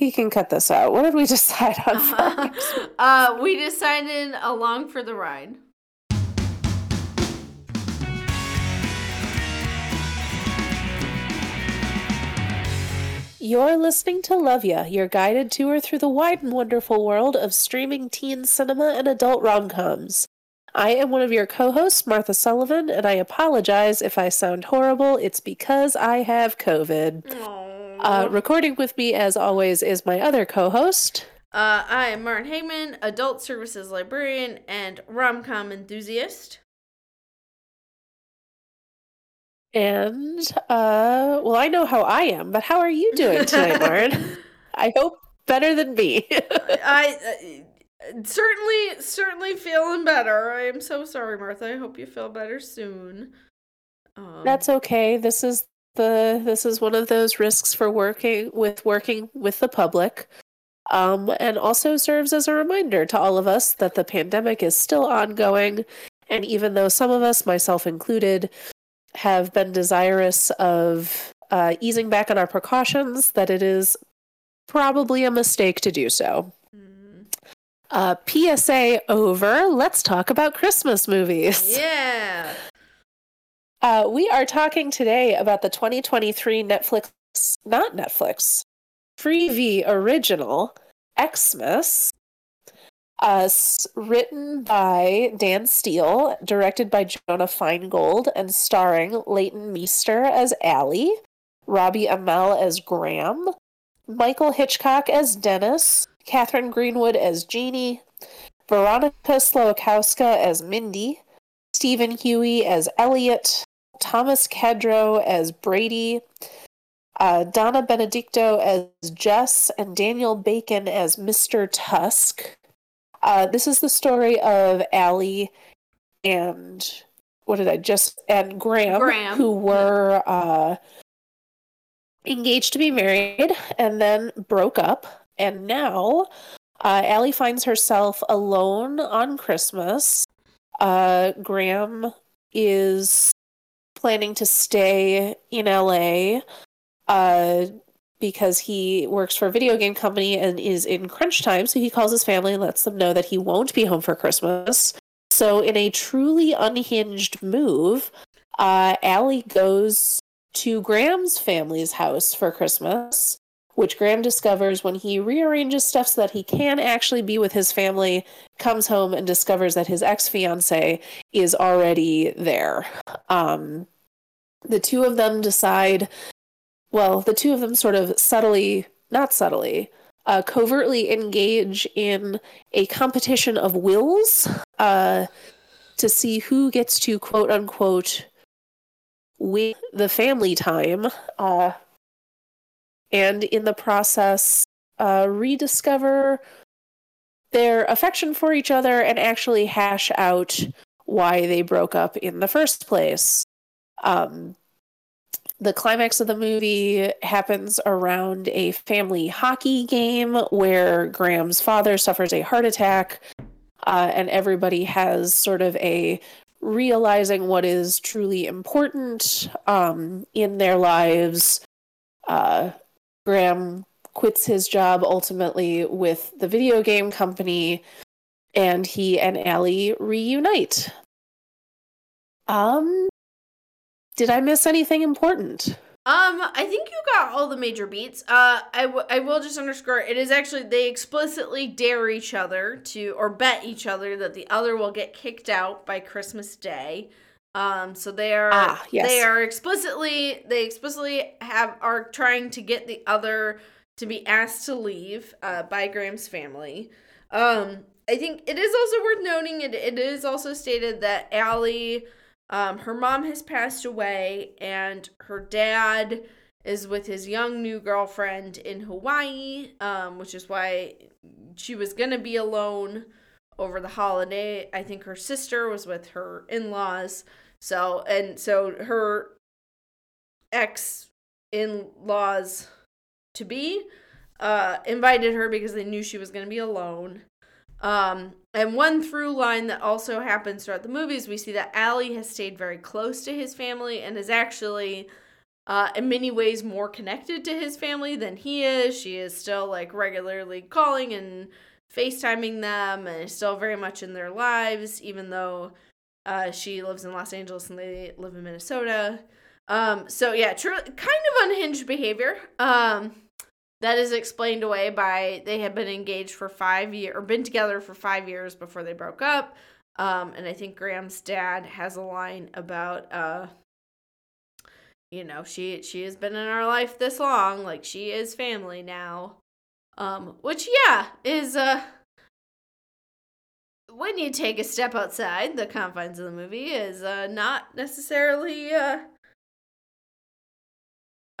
he can cut this out. What did we decide on? Uh, uh, we decided along for the ride. You're listening to Love Ya, your guided tour through the wide and wonderful world of streaming teen cinema and adult rom coms. I am one of your co hosts, Martha Sullivan, and I apologize if I sound horrible. It's because I have COVID. Uh, recording with me, as always, is my other co host. Uh, I am Maren Hagman, adult services librarian and rom com enthusiast. And, uh, well, I know how I am, but how are you doing today, Maren? I hope better than me. I. Uh, certainly certainly feeling better i am so sorry martha i hope you feel better soon um, that's okay this is the this is one of those risks for working with working with the public um, and also serves as a reminder to all of us that the pandemic is still ongoing and even though some of us myself included have been desirous of uh, easing back on our precautions that it is probably a mistake to do so uh, PSA over. Let's talk about Christmas movies. Yeah. Uh, we are talking today about the 2023 Netflix, not Netflix, Freevee original, EXMAS, uh, written by Dan Steele, directed by Jonah Feingold, and starring Leighton Meester as Allie, Robbie Amell as Graham, Michael Hitchcock as Dennis, Catherine Greenwood as Jeannie, Veronika Slowikowska as Mindy, Stephen Huey as Elliot, Thomas Cadrot as Brady, uh, Donna Benedicto as Jess, and Daniel Bacon as Mr. Tusk. Uh, this is the story of Allie and what did I just and Graham, Graham. who were uh, engaged to be married and then broke up and now uh, Allie finds herself alone on Christmas. Uh, Graham is planning to stay in LA uh, because he works for a video game company and is in crunch time. So he calls his family and lets them know that he won't be home for Christmas. So, in a truly unhinged move, uh, Allie goes to Graham's family's house for Christmas which Graham discovers when he rearranges stuff so that he can actually be with his family, comes home and discovers that his ex fiance is already there. Um, the two of them decide, well, the two of them sort of subtly, not subtly, uh, covertly engage in a competition of wills uh, to see who gets to quote unquote win the family time. Uh, and in the process uh, rediscover their affection for each other and actually hash out why they broke up in the first place. Um, the climax of the movie happens around a family hockey game where Graham's father suffers a heart attack, uh, and everybody has sort of a realizing what is truly important um, in their lives uh, Graham quits his job ultimately with the video game company and he and Allie reunite. Um did I miss anything important? Um, I think you got all the major beats. Uh, I, w- I will just underscore it is actually they explicitly dare each other to or bet each other that the other will get kicked out by Christmas Day. Um, so they are ah, yes. they are explicitly they explicitly have are trying to get the other to be asked to leave uh, by Graham's family. Um, I think it is also worth noting it, it is also stated that Allie, um, her mom has passed away and her dad is with his young new girlfriend in Hawaii, um, which is why she was gonna be alone over the holiday. I think her sister was with her in laws. So, and so her ex in laws to be uh, invited her because they knew she was going to be alone. Um, and one through line that also happens throughout the movies, we see that Allie has stayed very close to his family and is actually uh, in many ways more connected to his family than he is. She is still like regularly calling and FaceTiming them and is still very much in their lives, even though uh, she lives in Los Angeles and they live in Minnesota. Um, so yeah, true, kind of unhinged behavior. Um, that is explained away by they had been engaged for five years or been together for five years before they broke up. Um, and I think Graham's dad has a line about uh, you know, she she has been in our life this long, like she is family now. Um, which yeah, is uh when you take a step outside the confines of the movie is uh not necessarily uh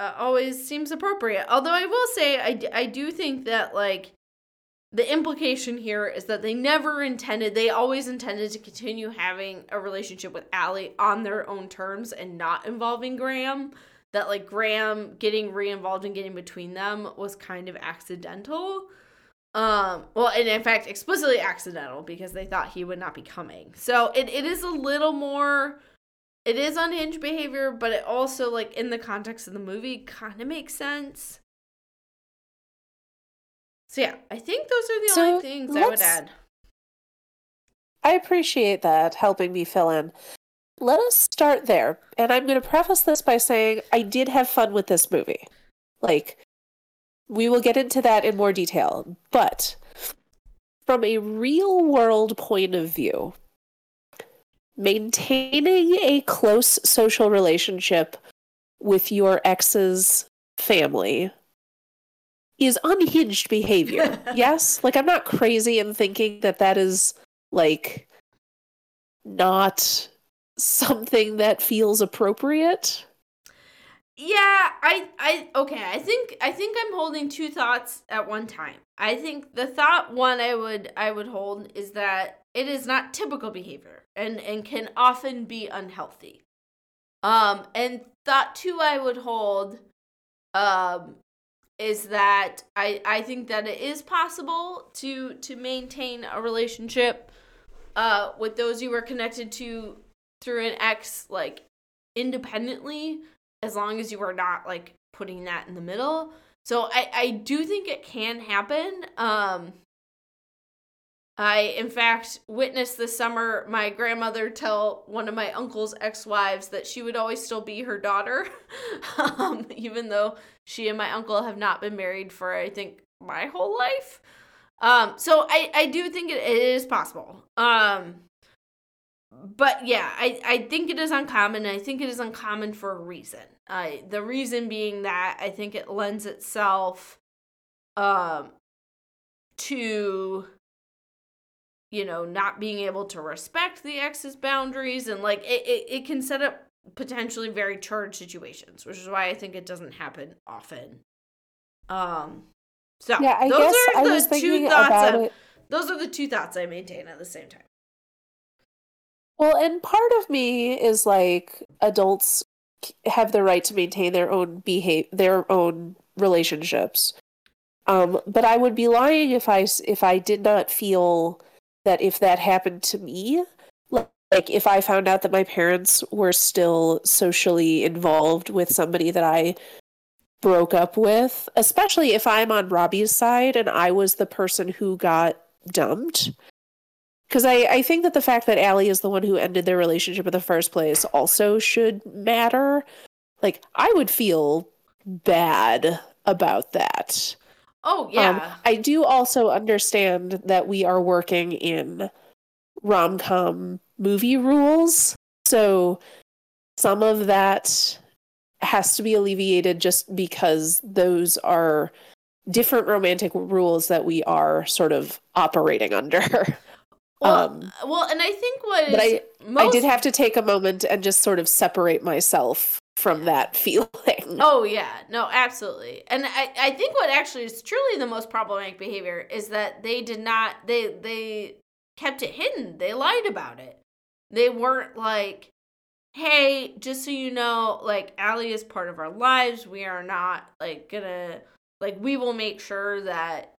uh, always seems appropriate. Although I will say, I, I do think that, like, the implication here is that they never intended, they always intended to continue having a relationship with Allie on their own terms and not involving Graham. That, like, Graham getting re involved and getting between them was kind of accidental. Um, well, and in fact, explicitly accidental because they thought he would not be coming. So it, it is a little more it is unhinged behavior, but it also like in the context of the movie kind of makes sense. So yeah, I think those are the so only things I would add. I appreciate that helping me fill in. Let us start there. And I'm going to preface this by saying I did have fun with this movie. Like, we will get into that in more detail. But from a real world point of view, maintaining a close social relationship with your ex's family is unhinged behavior. yes? Like, I'm not crazy in thinking that that is, like, not something that feels appropriate. Yeah, I I okay, I think I think I'm holding two thoughts at one time. I think the thought one I would I would hold is that it is not typical behavior and and can often be unhealthy. Um and thought two I would hold um is that I I think that it is possible to to maintain a relationship uh with those you were connected to through an ex like independently as long as you are not like putting that in the middle. So I I do think it can happen. Um I, in fact, witnessed this summer my grandmother tell one of my uncle's ex wives that she would always still be her daughter, um, even though she and my uncle have not been married for, I think, my whole life. Um, so I, I do think it, it is possible. Um, but yeah, I, I think it is uncommon. I think it is uncommon for a reason. Uh, the reason being that I think it lends itself um, to you know, not being able to respect the ex's boundaries and like it, it, it can set up potentially very charged situations, which is why I think it doesn't happen often. Um so yeah, I those are the two thoughts of, those are the two thoughts I maintain at the same time. Well, and part of me is like adults have the right to maintain their own behave their own relationships. Um, but I would be lying if I if I did not feel that if that happened to me, like if I found out that my parents were still socially involved with somebody that I broke up with, especially if I'm on Robbie's side and I was the person who got dumped. Because I, I think that the fact that Allie is the one who ended their relationship in the first place also should matter. Like, I would feel bad about that. Oh um, yeah. Um, I do also understand that we are working in rom com movie rules, so some of that has to be alleviated just because those are different romantic rules that we are sort of operating under. Well, um, well, and I think what but I most... I did have to take a moment and just sort of separate myself from that feeling. Oh yeah, no, absolutely. And I, I think what actually is truly the most problematic behavior is that they did not they they kept it hidden. They lied about it. They weren't like, hey, just so you know, like Allie is part of our lives. We are not like gonna like we will make sure that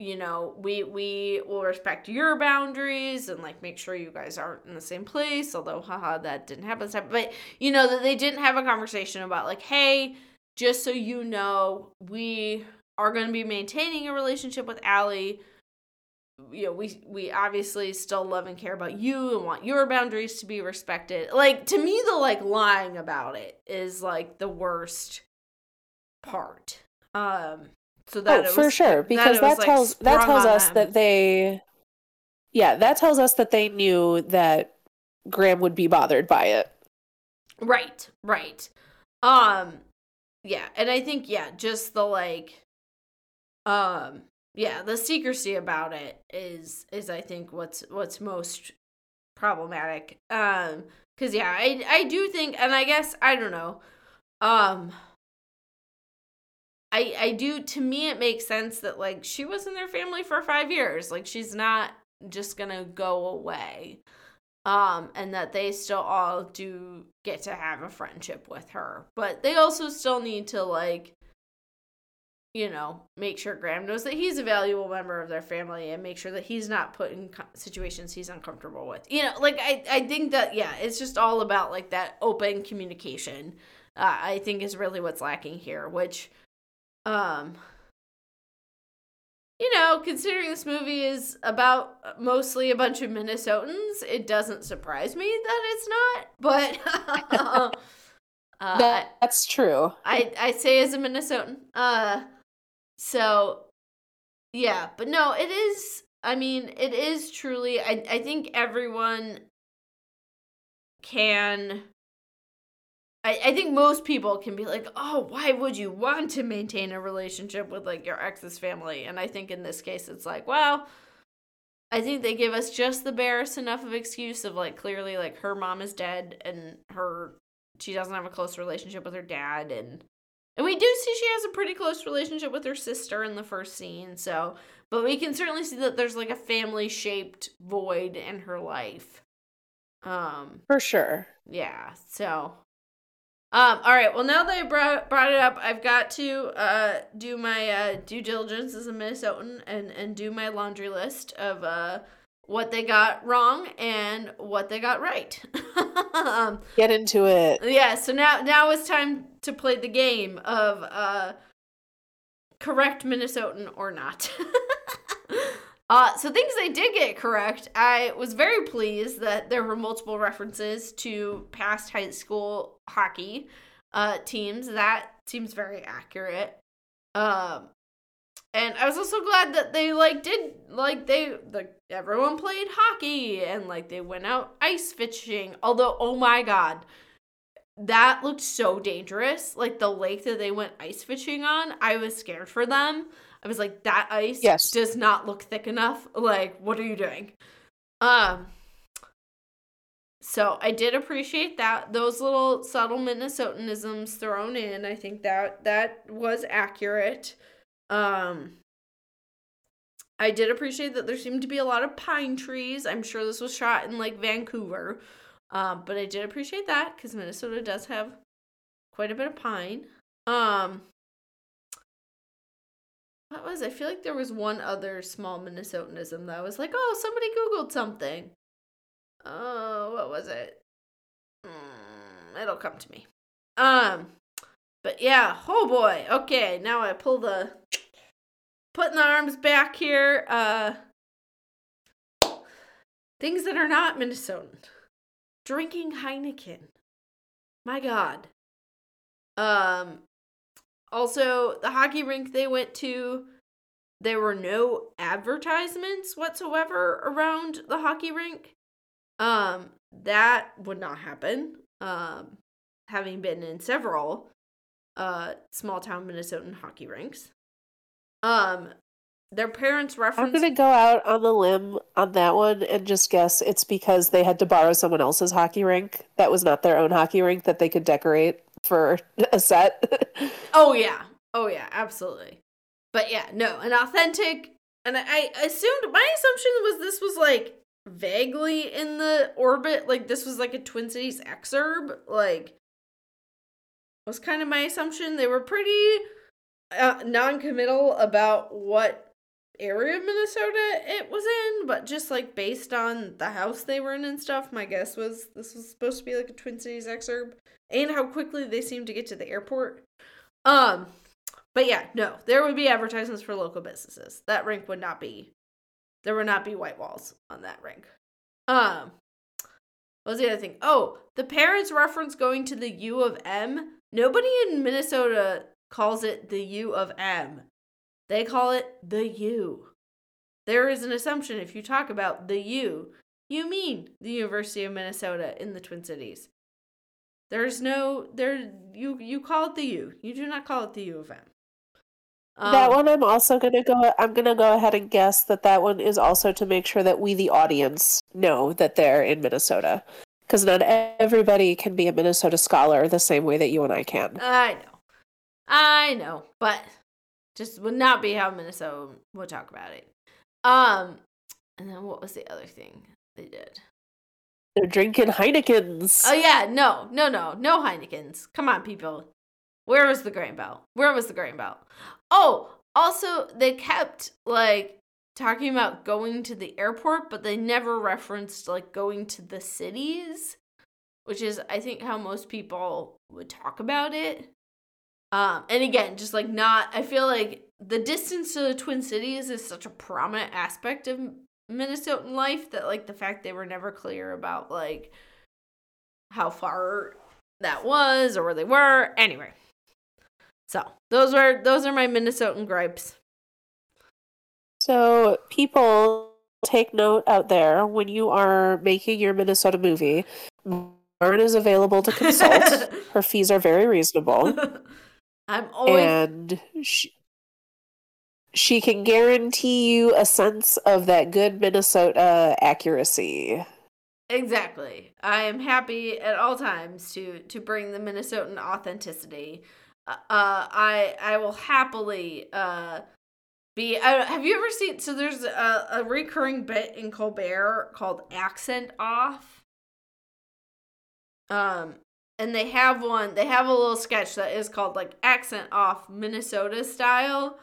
you know, we we will respect your boundaries and like make sure you guys aren't in the same place. Although, haha, that didn't happen. But you know that they didn't have a conversation about like, hey, just so you know, we are going to be maintaining a relationship with Allie. You know, we we obviously still love and care about you and want your boundaries to be respected. Like to me, the like lying about it is like the worst part. Um so that oh, for was, sure, because that, that was, tells like, that tells us them. that they, yeah, that tells us that they knew that Graham would be bothered by it. Right, right. Um, yeah, and I think yeah, just the like, um, yeah, the secrecy about it is is I think what's what's most problematic. Um, because yeah, I I do think, and I guess I don't know, um I I do to me it makes sense that like she was in their family for 5 years. Like she's not just going to go away. Um and that they still all do get to have a friendship with her. But they also still need to like you know, make sure Graham knows that he's a valuable member of their family and make sure that he's not put in situations he's uncomfortable with. You know, like I, I think that, yeah, it's just all about like that open communication, uh, I think is really what's lacking here, which um, you know, considering this movie is about mostly a bunch of Minnesotans, it doesn't surprise me that it's not. But uh, that, that's true. I I say as a Minnesotan. Uh, so yeah, but no, it is. I mean, it is truly. I I think everyone can I, I think most people can be like, oh, why would you want to maintain a relationship with like your ex's family? And I think in this case, it's like, well, I think they give us just the barest enough of excuse of like clearly like her mom is dead and her she doesn't have a close relationship with her dad and and we do see she has a pretty close relationship with her sister in the first scene. So, but we can certainly see that there's like a family shaped void in her life. Um, for sure. Yeah. So, um, all right. Well, now that I brought brought it up, I've got to uh, do my uh, due diligence as a Minnesotan and and do my laundry list of uh, what they got wrong and what they got right. um, Get into it. Yeah. So now now it's time to play the game of uh, correct Minnesotan or not. Uh, so things I did get correct. I was very pleased that there were multiple references to past high school hockey uh, teams. That seems very accurate. Um, and I was also glad that they like did like they like everyone played hockey and like they went out ice fishing. Although, oh my god, that looked so dangerous. Like the lake that they went ice fishing on, I was scared for them. I was like, that ice yes. does not look thick enough. Like, what are you doing? Um so I did appreciate that those little subtle Minnesotanisms thrown in. I think that that was accurate. Um I did appreciate that there seemed to be a lot of pine trees. I'm sure this was shot in like Vancouver. Um, but I did appreciate that because Minnesota does have quite a bit of pine. Um, what was I feel like there was one other small Minnesotanism that was like, oh, somebody Googled something. Oh, what was it? Mm, it'll come to me. Um, but yeah, oh boy. Okay, now I pull the putting the arms back here. Uh, things that are not Minnesotan. Drinking Heineken. My God. Um, also, the hockey rink they went to, there were no advertisements whatsoever around the hockey rink. Um, that would not happen. Um, having been in several uh small town Minnesotan hockey rinks. Um, their parents reference. I'm gonna go out on the limb on that one and just guess it's because they had to borrow someone else's hockey rink that was not their own hockey rink that they could decorate for a set. oh yeah. Oh yeah, absolutely. But yeah, no, an authentic and I assumed my assumption was this was like vaguely in the orbit, like this was like a Twin Cities exurb, like was kind of my assumption. They were pretty uh, non-committal about what area of Minnesota it was in, but just like based on the house they were in and stuff, my guess was this was supposed to be like a Twin Cities exurb and how quickly they seem to get to the airport. Um, but yeah, no, there would be advertisements for local businesses. That rink would not be, there would not be white walls on that rink. Um, what was the other thing? Oh, the parents reference going to the U of M. Nobody in Minnesota calls it the U of M. They call it the U. There is an assumption if you talk about the U, you mean the University of Minnesota in the Twin Cities. There's no there you you call it the U. You do not call it the U of M. Um, that one I'm also gonna go. I'm gonna go ahead and guess that that one is also to make sure that we, the audience, know that they're in Minnesota, because not everybody can be a Minnesota scholar the same way that you and I can. I know, I know, but just would not be how Minnesota would talk about it. Um, and then what was the other thing they did? They're drinking Heinekens. Oh yeah, no, no, no, no Heinekens. Come on, people. Where was the grain belt? Where was the grain belt? Oh, also they kept like talking about going to the airport, but they never referenced like going to the cities, which is I think how most people would talk about it. Um, and again, just like not, I feel like the distance to the Twin Cities is such a prominent aspect of Minnesotan life that like the fact they were never clear about like how far that was or where they were. Anyway. So those are those are my Minnesotan gripes. So people take note out there when you are making your Minnesota movie. Lauren is available to consult. Her fees are very reasonable. I'm always and she, she can guarantee you a sense of that good Minnesota accuracy. Exactly. I am happy at all times to to bring the Minnesotan authenticity. Uh, I I will happily uh be. Uh, have you ever seen? So there's a, a recurring bit in Colbert called "Accent Off." Um, and they have one. They have a little sketch that is called like "Accent Off Minnesota Style."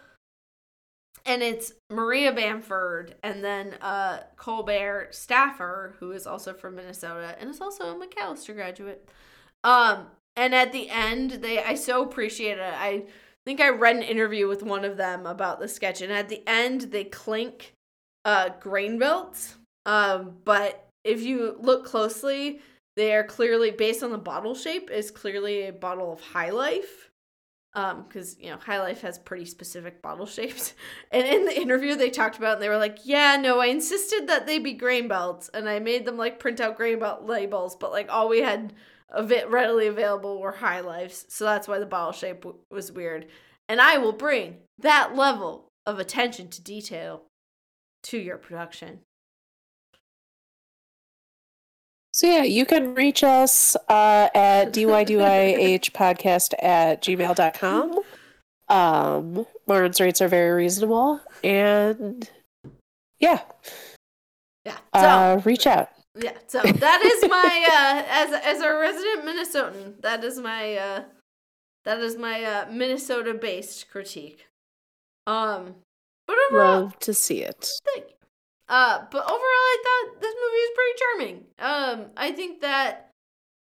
And it's Maria Bamford and then uh, Colbert Staffer, who is also from Minnesota and is also a Macalester graduate. Um, and at the end, they I so appreciate it. I think I read an interview with one of them about the sketch, and at the end, they clink uh, grain belts. Um, but if you look closely, they are clearly based on the bottle shape is clearly a bottle of High Life um because you know high life has pretty specific bottle shapes. And in the interview they talked about and they were like yeah no i insisted that they be grain belts and i made them like print out grain belt labels but like all we had readily available were high lives so that's why the bottle shape w- was weird. And i will bring that level of attention to detail to your production So yeah, you can reach us uh, at dydyhpodcast at gmail.com. Um, Lauren's rates are very reasonable. And yeah. Yeah. So, uh, reach out. Yeah. So that is my uh as as a resident Minnesotan, that is my uh that is my uh Minnesota based critique. Um but overall, love to see it. Thank you. Uh, but overall, I thought this movie was pretty charming. Um, I think that,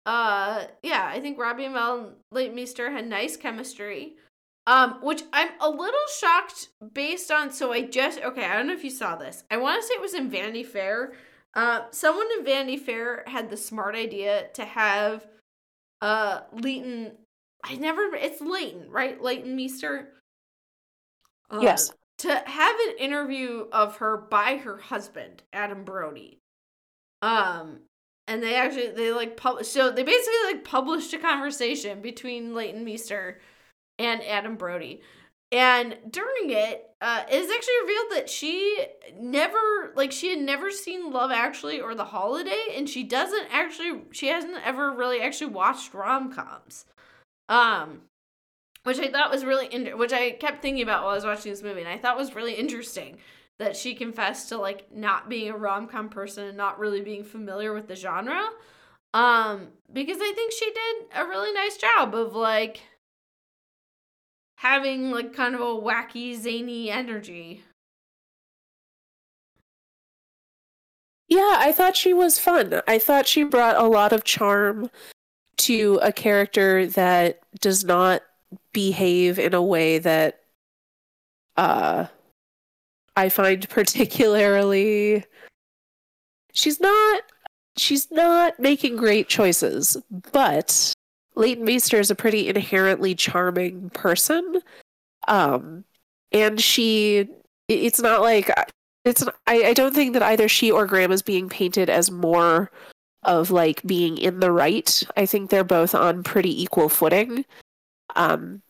uh, yeah, I think Robbie and Val Meester had nice chemistry. Um, which I'm a little shocked based on. So I just okay. I don't know if you saw this. I want to say it was in Vanity Fair. Uh, someone in Vanity Fair had the smart idea to have, uh, Leighton. I never. It's Leighton, right? Leighton Meester. Yes to have an interview of her by her husband Adam Brody. Um and they actually they like published so they basically like published a conversation between Leighton Meester and Adam Brody. And during it, uh, it is actually revealed that she never like she had never seen Love Actually or The Holiday, and she doesn't actually she hasn't ever really actually watched rom coms. Um, which I thought was really which I kept thinking about while I was watching this movie, and I thought was really interesting that she confessed to like not being a rom com person and not really being familiar with the genre, um, because I think she did a really nice job of like having like kind of a wacky zany energy Yeah, I thought she was fun. I thought she brought a lot of charm to a character that does not behave in a way that uh I find particularly she's not she's not making great choices, but Leighton Meester is a pretty inherently charming person. Um and she it's not like it's I, I don't think that either she or Graham is being painted as more of like being in the right. I think they're both on pretty equal footing. Um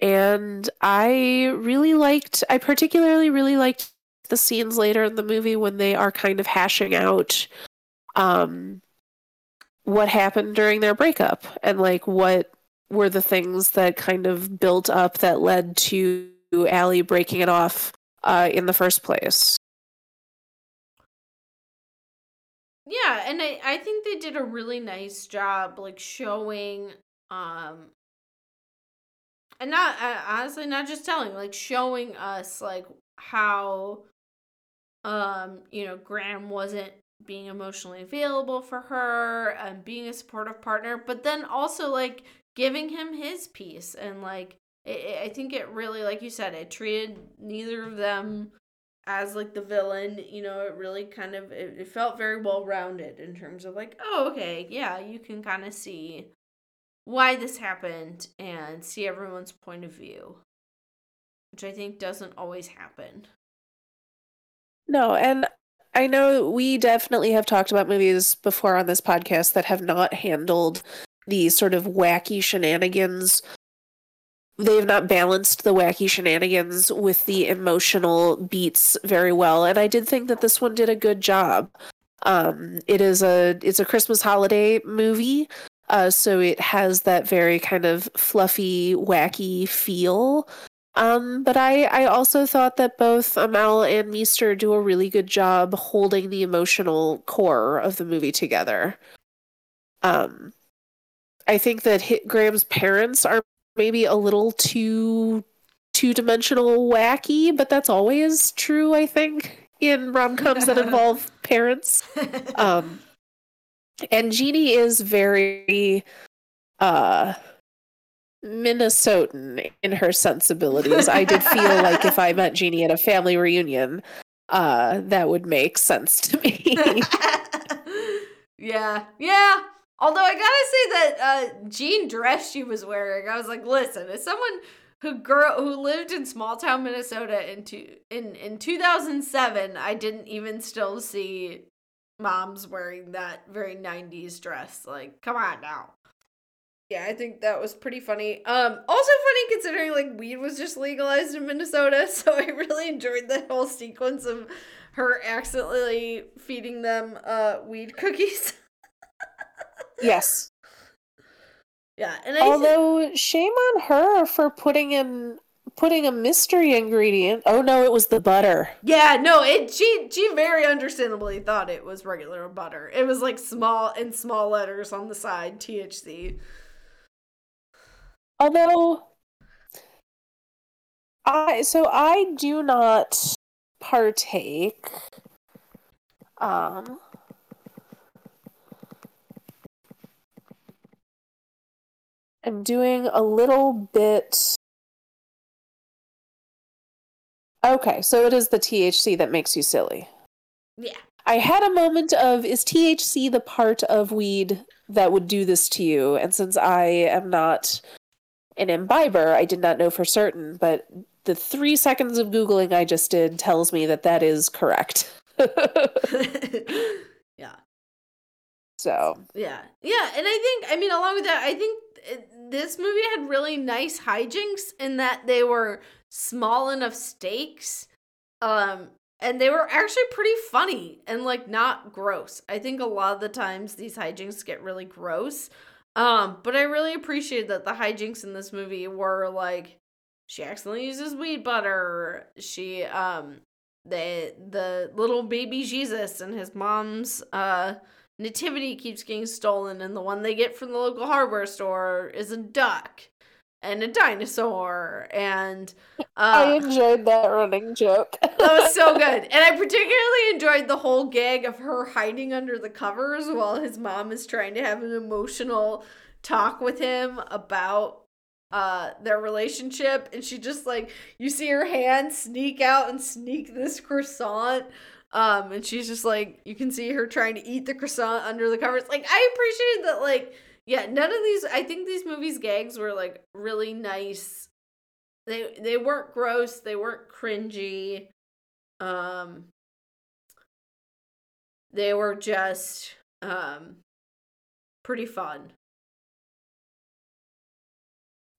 and I really liked I particularly really liked the scenes later in the movie when they are kind of hashing out um what happened during their breakup and like what were the things that kind of built up that led to Allie breaking it off uh, in the first place. Yeah, and I, I think they did a really nice job like showing um and not uh, honestly not just telling like showing us like how um you know Graham wasn't being emotionally available for her and being a supportive partner but then also like giving him his piece and like it, I think it really, like you said, it treated neither of them as like the villain. You know, it really kind of it, it felt very well rounded in terms of like, oh, okay, yeah, you can kind of see why this happened and see everyone's point of view, which I think doesn't always happen. No, and I know we definitely have talked about movies before on this podcast that have not handled the sort of wacky shenanigans they have not balanced the wacky shenanigans with the emotional beats very well and i did think that this one did a good job um, it is a it's a christmas holiday movie uh, so it has that very kind of fluffy wacky feel um, but I, I also thought that both Amell and Meester do a really good job holding the emotional core of the movie together. Um, I think that Hit Graham's parents are maybe a little too two dimensional wacky, but that's always true, I think, in rom coms that involve parents. Um, and Jeannie is very uh, Minnesotan in her sensibilities. I did feel like if I met Jeannie at a family reunion, uh, that would make sense to me. yeah, yeah. Although I gotta say that uh, jean dress she was wearing, I was like, listen, as someone who girl who lived in small town Minnesota in two, in in 2007, I didn't even still see moms wearing that very 90s dress. Like, come on now. Yeah, I think that was pretty funny. Um, also funny considering like weed was just legalized in Minnesota, so I really enjoyed that whole sequence of her accidentally feeding them uh weed cookies. Yes. Yeah, and I although th- shame on her for putting in putting a mystery ingredient. Oh no, it was the butter. Yeah, no, it she she very understandably thought it was regular butter. It was like small in small letters on the side THC. Although I so I do not partake um I'm doing a little bit. Okay, so it is the THC that makes you silly. Yeah. I had a moment of is THC the part of weed that would do this to you? And since I am not an imbiber, I did not know for certain, but the three seconds of Googling I just did tells me that that is correct. yeah. So. Yeah. Yeah. And I think, I mean, along with that, I think uh, this movie had really nice hijinks in that they were small enough stakes um and they were actually pretty funny and like not gross. I think a lot of the times these hijinks get really gross. Um but I really appreciated that the hijinks in this movie were like she accidentally uses weed butter. She um the the little baby Jesus and his mom's uh nativity keeps getting stolen and the one they get from the local hardware store is a duck and a dinosaur and uh, I enjoyed that running joke. that was so good. And I particularly enjoyed the whole gag of her hiding under the covers while his mom is trying to have an emotional talk with him about uh their relationship and she just like you see her hand sneak out and sneak this croissant um and she's just like you can see her trying to eat the croissant under the covers like i appreciated that like yeah none of these i think these movies gags were like really nice they they weren't gross they weren't cringy um they were just um pretty fun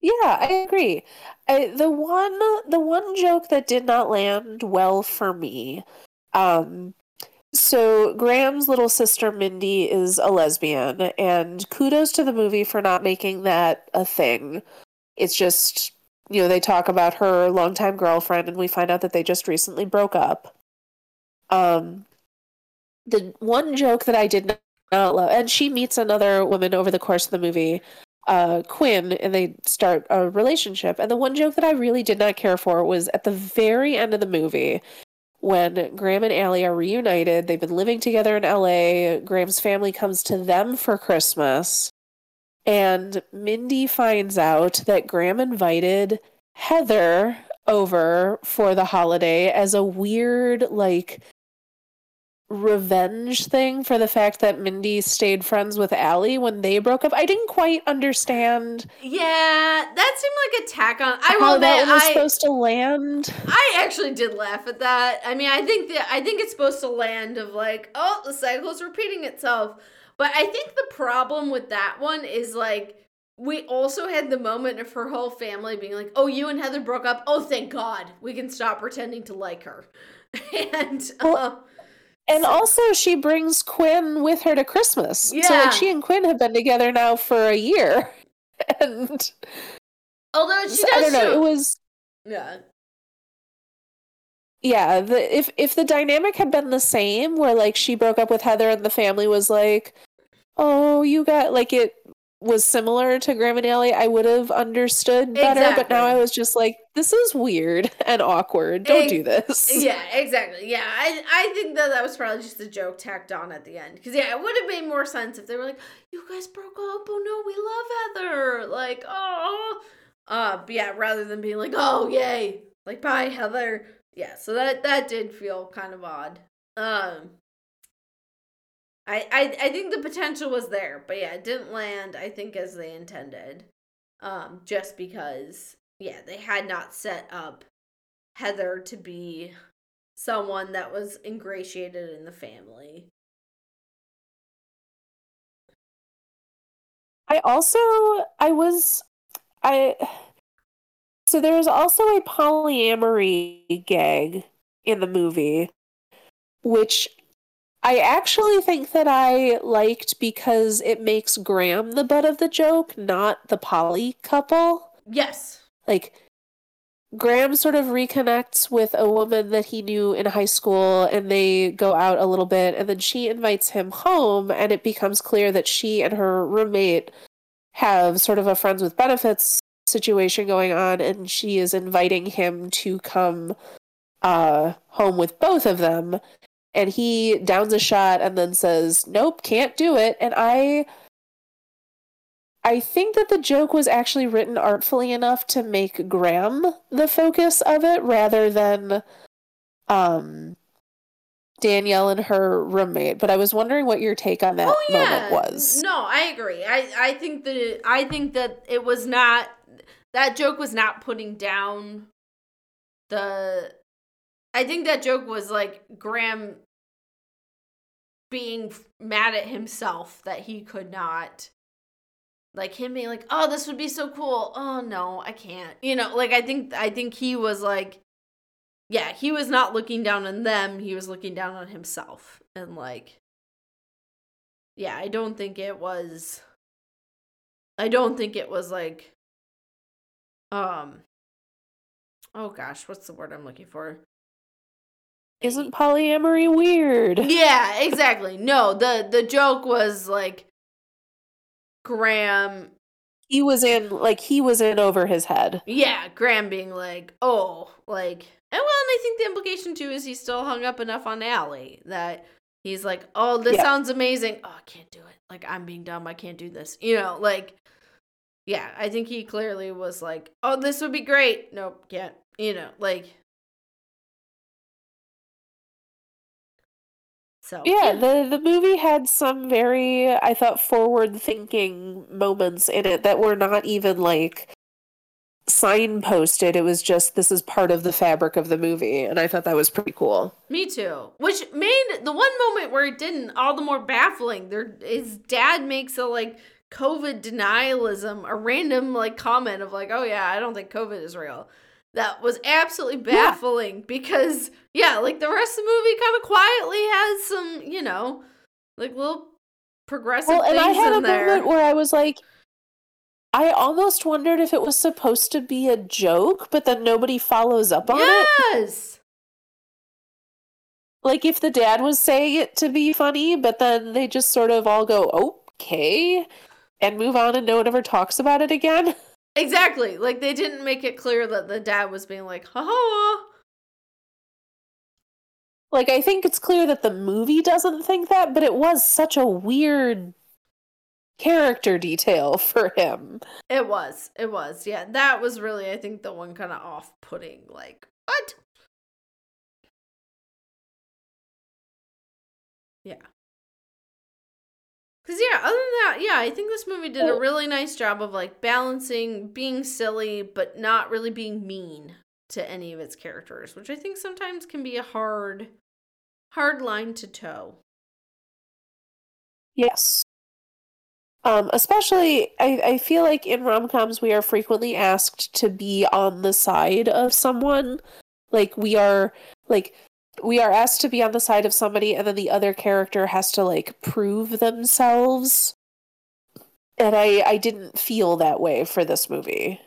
Yeah, I agree. I, the one the one joke that did not land well for me. Um so Graham's little sister Mindy is a lesbian and kudos to the movie for not making that a thing. It's just you know, they talk about her longtime girlfriend and we find out that they just recently broke up. Um the one joke that I did not love and she meets another woman over the course of the movie uh, Quinn and they start a relationship. And the one joke that I really did not care for was at the very end of the movie when Graham and Allie are reunited. They've been living together in LA. Graham's family comes to them for Christmas. And Mindy finds out that Graham invited Heather over for the holiday as a weird, like, revenge thing for the fact that Mindy stayed friends with Allie when they broke up. I didn't quite understand. Yeah, that seemed like a tack on. I how will that admit, was I, supposed to land. I actually did laugh at that. I mean, I think that I think it's supposed to land of like, oh, the cycle's repeating itself. But I think the problem with that one is like we also had the moment of her whole family being like, "Oh, you and Heather broke up. Oh, thank God, we can stop pretending to like her." and Well, uh, And also, she brings Quinn with her to Christmas. Yeah. So, like, she and Quinn have been together now for a year. And although she does I don't know. show- It was yeah, yeah. The if if the dynamic had been the same, where like she broke up with Heather and the family was like, "Oh, you got like it." Was similar to Graham and Allie, I would have understood better. But now I was just like, "This is weird and awkward. Don't do this." yeah, exactly. Yeah, I I think that that was probably just a joke tacked on at the end. Because yeah, it would have made more sense if they were like, "You guys broke up. Oh no, we love Heather." Like, oh, uh, but yeah, rather than being like, "Oh yay," like bye Heather. Yeah, so that that did feel kind of odd. Um. I, I I think the potential was there, but yeah, it didn't land, I think, as they intended. Um, just because, yeah, they had not set up Heather to be someone that was ingratiated in the family. I also I was I so there was also a polyamory gag in the movie which I actually think that I liked because it makes Graham the butt of the joke, not the poly couple. Yes. Like Graham sort of reconnects with a woman that he knew in high school and they go out a little bit and then she invites him home and it becomes clear that she and her roommate have sort of a friends with benefits situation going on and she is inviting him to come uh home with both of them. And he downs a shot and then says nope can't do it. And i i think that the joke was actually written artfully enough to make graham the focus of it rather than um danielle and her roommate but i was wondering what your take on that oh yeah. moment was No, I agree. I I think that I think that it was not that joke was not putting down the I think that joke was like Graham being mad at himself that he could not like him being like, "Oh, this would be so cool." Oh no, I can't. You know, like I think I think he was like yeah, he was not looking down on them, he was looking down on himself and like yeah, I don't think it was I don't think it was like um oh gosh, what's the word I'm looking for? isn't polyamory weird Yeah, exactly. No, the the joke was like Graham he was in like he was in over his head. Yeah, Graham being like, oh, like, and well, and I think the implication too is he's still hung up enough on Allie that he's like, oh, this Yeah. sounds amazing. Oh, I can't do it. Like, I'm being dumb. I can't do this. You know, like, yeah, I think he clearly was like, oh, this would be great. Nope, can't. You know, like. So Yeah, the the movie had some very I thought forward thinking moments in it that were not even like signposted. It was just this is part of the fabric of the movie, and I thought that was pretty cool. Me too. Which made the one moment where it didn't all the more baffling. There, his dad makes a like COVID denialism, a random like comment of like, "Oh yeah, I don't think COVID is real." That was absolutely baffling because yeah, like the rest of the movie kind of quietly has some, you know, like little progressive Well, and I had a there. moment where I was like, I almost wondered if it was supposed to be a joke, but then nobody follows up on it. yes. Like if the dad was saying it to be funny, but then they just sort of all go, okay, and move on and no one ever talks about it again. Exactly. Like they didn't make it clear that the dad was being like, "Ha ha." Like I think it's clear that the movie doesn't think that, but it was such a weird character detail for him. It was. It was. Yeah. That was really, I think, the one kind of off putting. Like, what? Yeah. Because, yeah, other than that, yeah, I think this movie did a really nice job of, like, balancing being silly, but not really being mean to any of its characters, which I think sometimes can be a hard, hard line to toe. Yes. Um, especially, I, I feel like in rom coms, we are frequently asked to be on the side of someone. Like, we are, like, we are asked to be on the side of somebody, and then the other character has to, like, prove themselves. And I, I didn't feel that way for this movie.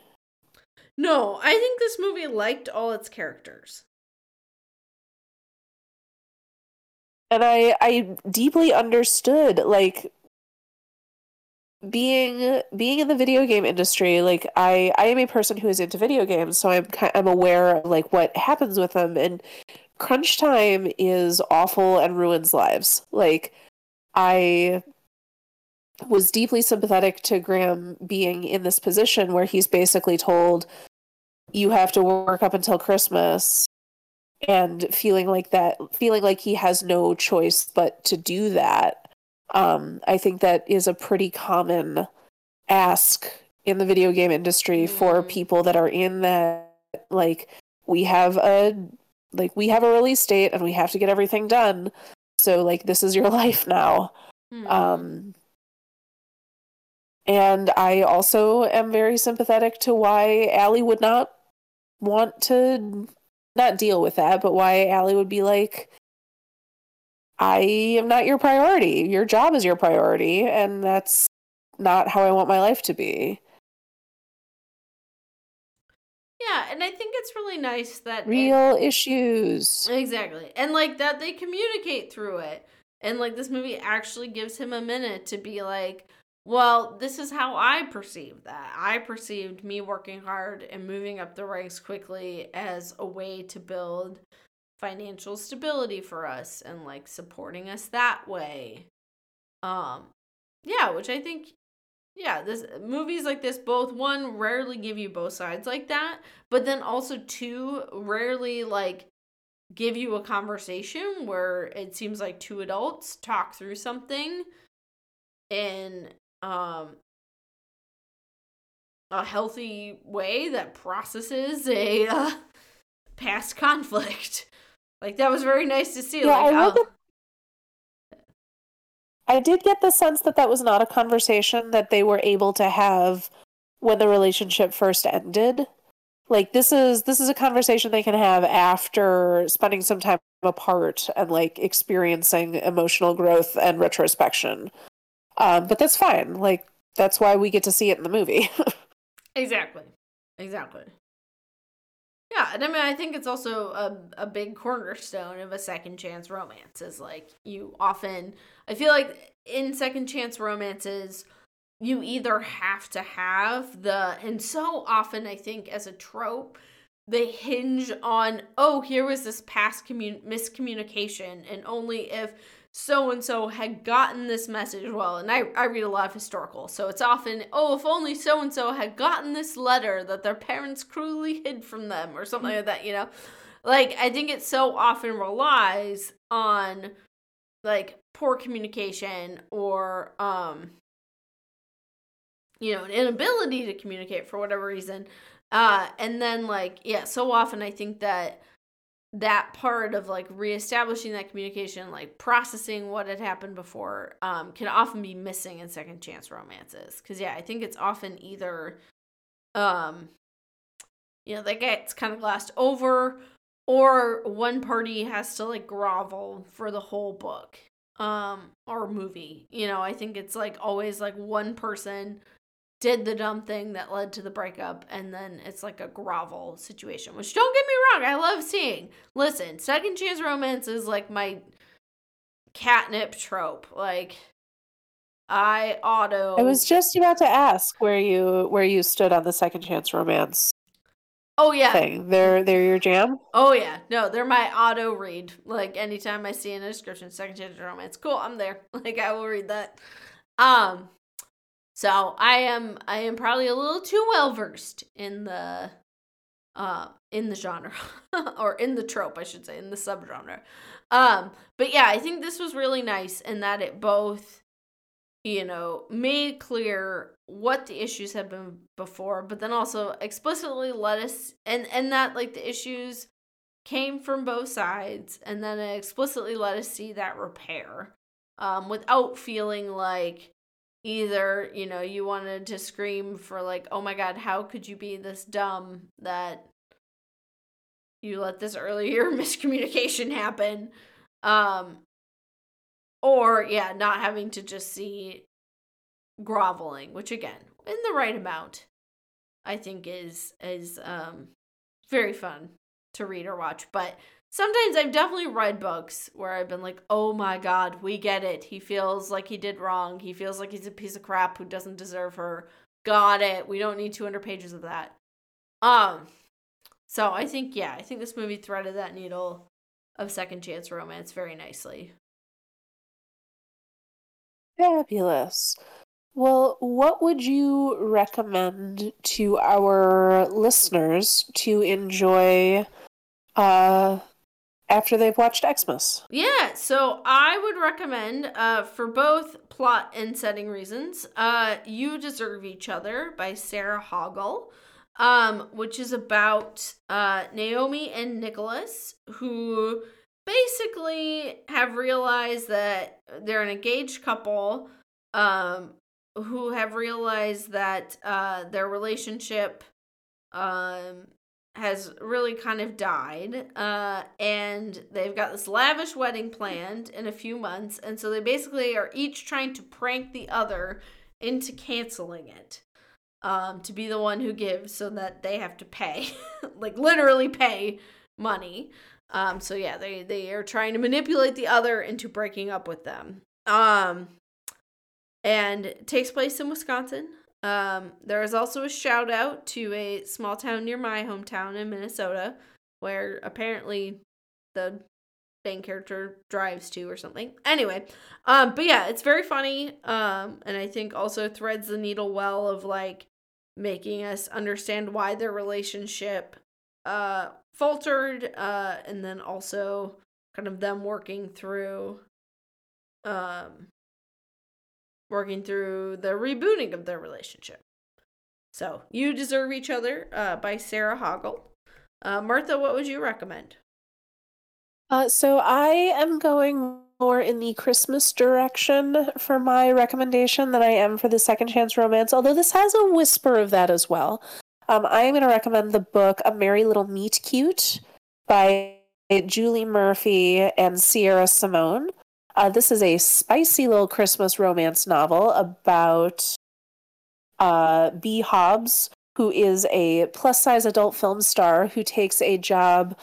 No, I think this movie liked all its characters. and I I deeply understood like being being in the video game industry like I I am a person who is into video games so I'm I'm aware of like what happens with them and crunch time is awful and ruins lives like I was deeply sympathetic to Graham being in this position where he's basically told you have to work up until Christmas and feeling like that feeling like he has no choice but to do that um i think that is a pretty common ask in the video game industry for Mhm. people that are in that like we have a like we have a release date and we have to get everything done so like this is your life now Hmm. um and i also am very sympathetic to why Allie would not want to not deal with that, but why Allie would be like, I am not your priority. Your job is your priority, and that's not how I want my life to be. Yeah, and I think it's really nice that it- Real issues. Exactly. And like that they communicate through it. And like this movie actually gives him a minute to be like, well, this is how I perceived that. I perceived me working hard and moving up the ranks quickly as a way to build financial stability for us and like supporting us that way. Um yeah, which I think yeah, this movies like this both one rarely give you both sides like that, but then also two rarely like give you a conversation where it seems like two adults talk through something in um a healthy way that processes a uh, past conflict. Like that was very nice to see. Yeah, like, I oh, I did get the sense that that was not a conversation that they were able to have when the relationship first ended. Like this is this is a conversation they can have after spending some time apart and like experiencing emotional growth and retrospection. Um, but that's fine. Like that's why we get to see it in the movie. Exactly. Exactly. Yeah, and I mean I think it's also a a big cornerstone of a second chance romance is like you often I feel like in second chance romances you either have to have the and so often I think as a trope they hinge on oh here was this past commun- miscommunication and only if so and so had gotten this message. Well and I, I read a lot of historical so it's often oh if only so and so had gotten this letter that their parents cruelly hid from them or something like that you know? Like i think it so often relies on like poor communication or um you know an inability to communicate for whatever reason. Uh and then like yeah so often i think that that part of like reestablishing that communication like processing what had happened before um can often be missing in second chance romances. Because yeah i think it's often either um you know that gets kind of glossed over or one party has to like grovel for the whole book um or movie. You know i think it's like always like one person did the dumb thing that led to the breakup and then it's like a grovel situation which don't get me wrong i love seeing. Listen second chance romance is like my catnip trope. Like i auto I was just about to ask where you where you stood on the second chance romance oh yeah. thing. They're they're your jam. oh yeah. No they're my auto read. Like anytime i see in a description second chance romance cool i'm there. Like i will read that. Um so I am I am probably a little too well versed in the uh in the genre or in the trope I should say in the subgenre. Um but yeah, I think this was really nice in that it both you know made clear what the issues had been before but then also explicitly let us and and that like the issues came from both sides and then it explicitly let us see that repair um without feeling like either you know you wanted to scream for like oh my god how could you be this dumb that you let this earlier miscommunication happen? Um or yeah not having to just see groveling which again in the right amount i think is is um very fun to read or watch but sometimes I've definitely read books where I've been like, oh my god, we get it. He feels like he did wrong. He feels like he's a piece of crap who doesn't deserve her. Got it. We don't need 200 pages of that. Um, so I think, yeah, I think this movie threaded that needle of second chance romance very nicely. Fabulous. Well, what would you recommend to our listeners to enjoy uh after they've watched EXMAS. Yeah, so I would recommend, uh, for both plot and setting reasons, uh, You Deserve Each Other by Sarah Hogle, um, which is about uh, Naomi and Nicholas, who basically have realized that they're an engaged couple um, who have realized that uh, their relationship um, has really kind of died uh, and they've got this lavish wedding planned in a few months and so they basically are each trying to prank the other into canceling it um, to be the one who gives so that they have to pay like literally pay money. Um, so yeah they, they are trying to manipulate the other into breaking up with them. Um, and takes place in wisconsin um, there is also a shout out to a small town near my hometown in Minnesota, where apparently the main character drives to or something. Anyway, um, but yeah, it's very funny. Um, and I think also threads the needle well of like making us understand why their relationship uh faltered, uh, and then also kind of them working through um working through the rebooting of their relationship. So, You Deserve Each Other uh, by Sarah Hogle. Uh, Martha, what would you recommend? Uh, so, I am going more in the Christmas direction for my recommendation than I am for the second chance romance, although this has a whisper of that as well. Um, I am going to recommend the book A Merry Little Meet Cute by Julie Murphy and Sierra Simone. Uh, this is a spicy little Christmas romance novel about uh, Bee Hobbs, who is a plus size adult film star who takes a job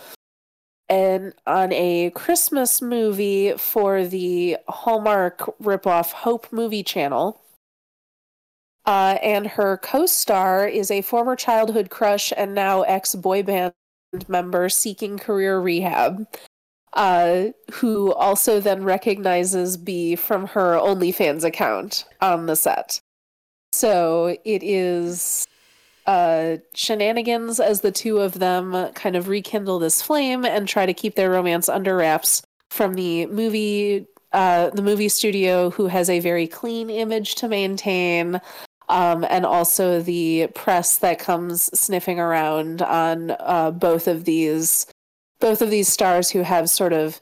and on a Christmas movie for the Hallmark ripoff Hope Movie Channel. Uh, and her co star is a former childhood crush and now ex boy band member seeking career rehab, uh, who also then recognizes Bee from her OnlyFans account on the set. So it is uh, shenanigans as the two of them kind of rekindle this flame and try to keep their romance under wraps from the movie uh, the movie studio who has a very clean image to maintain um, and also the press that comes sniffing around on uh, both of these both of these stars who have sort of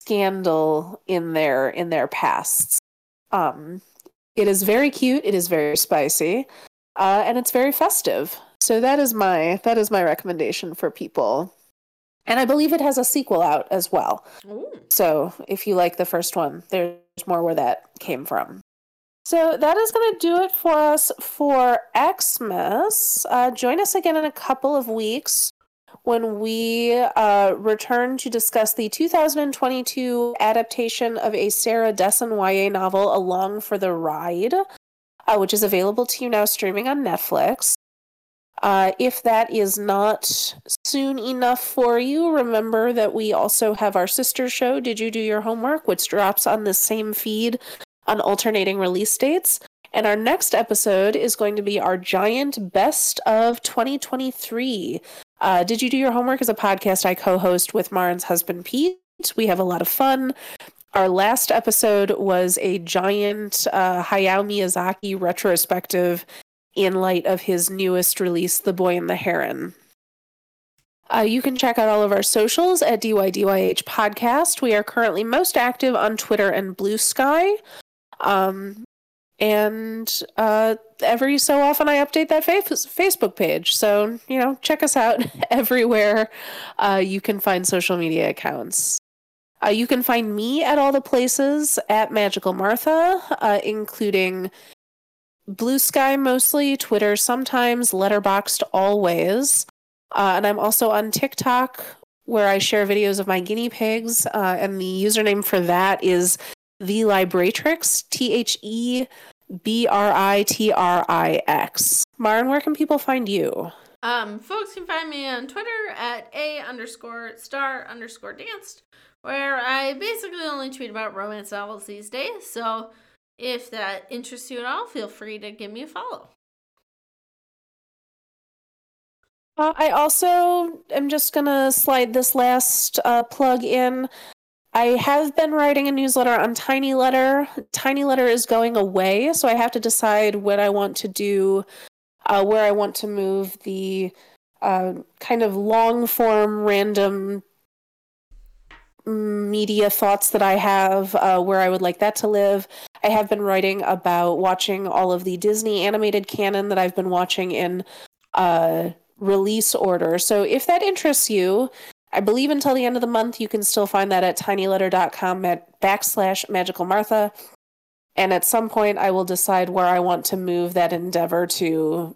scandal in their in their pasts. Um, it is very cute it is very spicy uh, and it's very festive. So that is my that is my recommendation for people. And i believe it has a sequel out as well. Ooh. so if you like the first one there's more where that came from. So that is going to do it for us for EXMAS. Uh, join us again in a couple of weeks when we uh, return to discuss the 2022 adaptation of a Sarah Dessen YA novel, Along for the Ride, uh, which is available to you now streaming on Netflix. Uh, if that is not soon enough for you, remember that we also have our sister show, Did You Do Your Homework, which drops on the same feed on alternating release dates. And our next episode is going to be our giant best of 2023. Uh, Did You Do Your Homework is a podcast I co host with Maren's husband, Pete. We have a lot of fun. Our last episode was a giant uh, Hayao Miyazaki retrospective in light of his newest release, The Boy and the Heron. Uh, you can check out all of our socials at DYDYH Podcast. We are currently most active on Twitter and Bluesky. Um, and uh, every so often I update that fa- Facebook page. So, you know, check us out everywhere uh, you can find social media accounts. Uh, you can find me at all the places at Magical Martha, uh, including Bluesky mostly, Twitter sometimes, Letterboxd always. Uh, and I'm also on TikTok where I share videos of my guinea pigs. Uh, and the username for that is the Libratrix, T H E B R I T R I X. Maren, where can people find you? Um, folks can find me on Twitter at a underscore star underscore danced, where I basically only tweet about romance novels these days. So if that interests you at all, feel free to give me a follow. Uh, I also am just gonna slide this last uh, plug in. I have been writing a newsletter on TinyLetter. Tiny Letter is going away, so I have to decide what I want to do, uh, where I want to move the uh, kind of long form, random media thoughts that I have, uh, where I would like that to live. I have been writing about watching all of the Disney animated canon that I've been watching in uh, release order. So if that interests you, I believe until the end of the month, you can still find that at tinyletter.com at backslash magical Martha. And at some point, I will decide where I want to move that endeavor to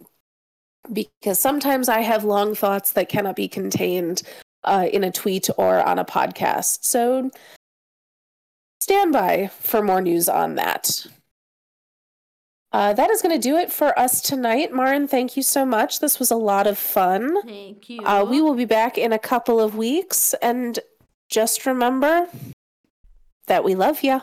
because sometimes I have long thoughts that cannot be contained uh, in a tweet or on a podcast. So stand by for more news on that. Uh, that is going to do it for us tonight. Maren, thank you so much. This was a lot of fun. Thank you. Uh, we will be back in a couple of weeks. And just remember that we love you.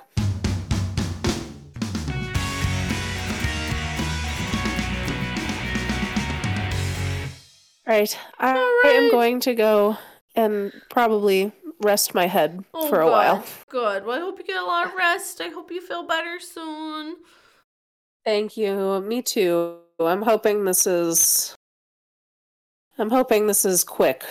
All right. I, All I am going to go and probably rest my head Oh, for a good. while. Good. Well, I hope you get a lot of rest. I hope you feel better soon. Thank you. Me too. I'm hoping this is I'm hoping this is quick.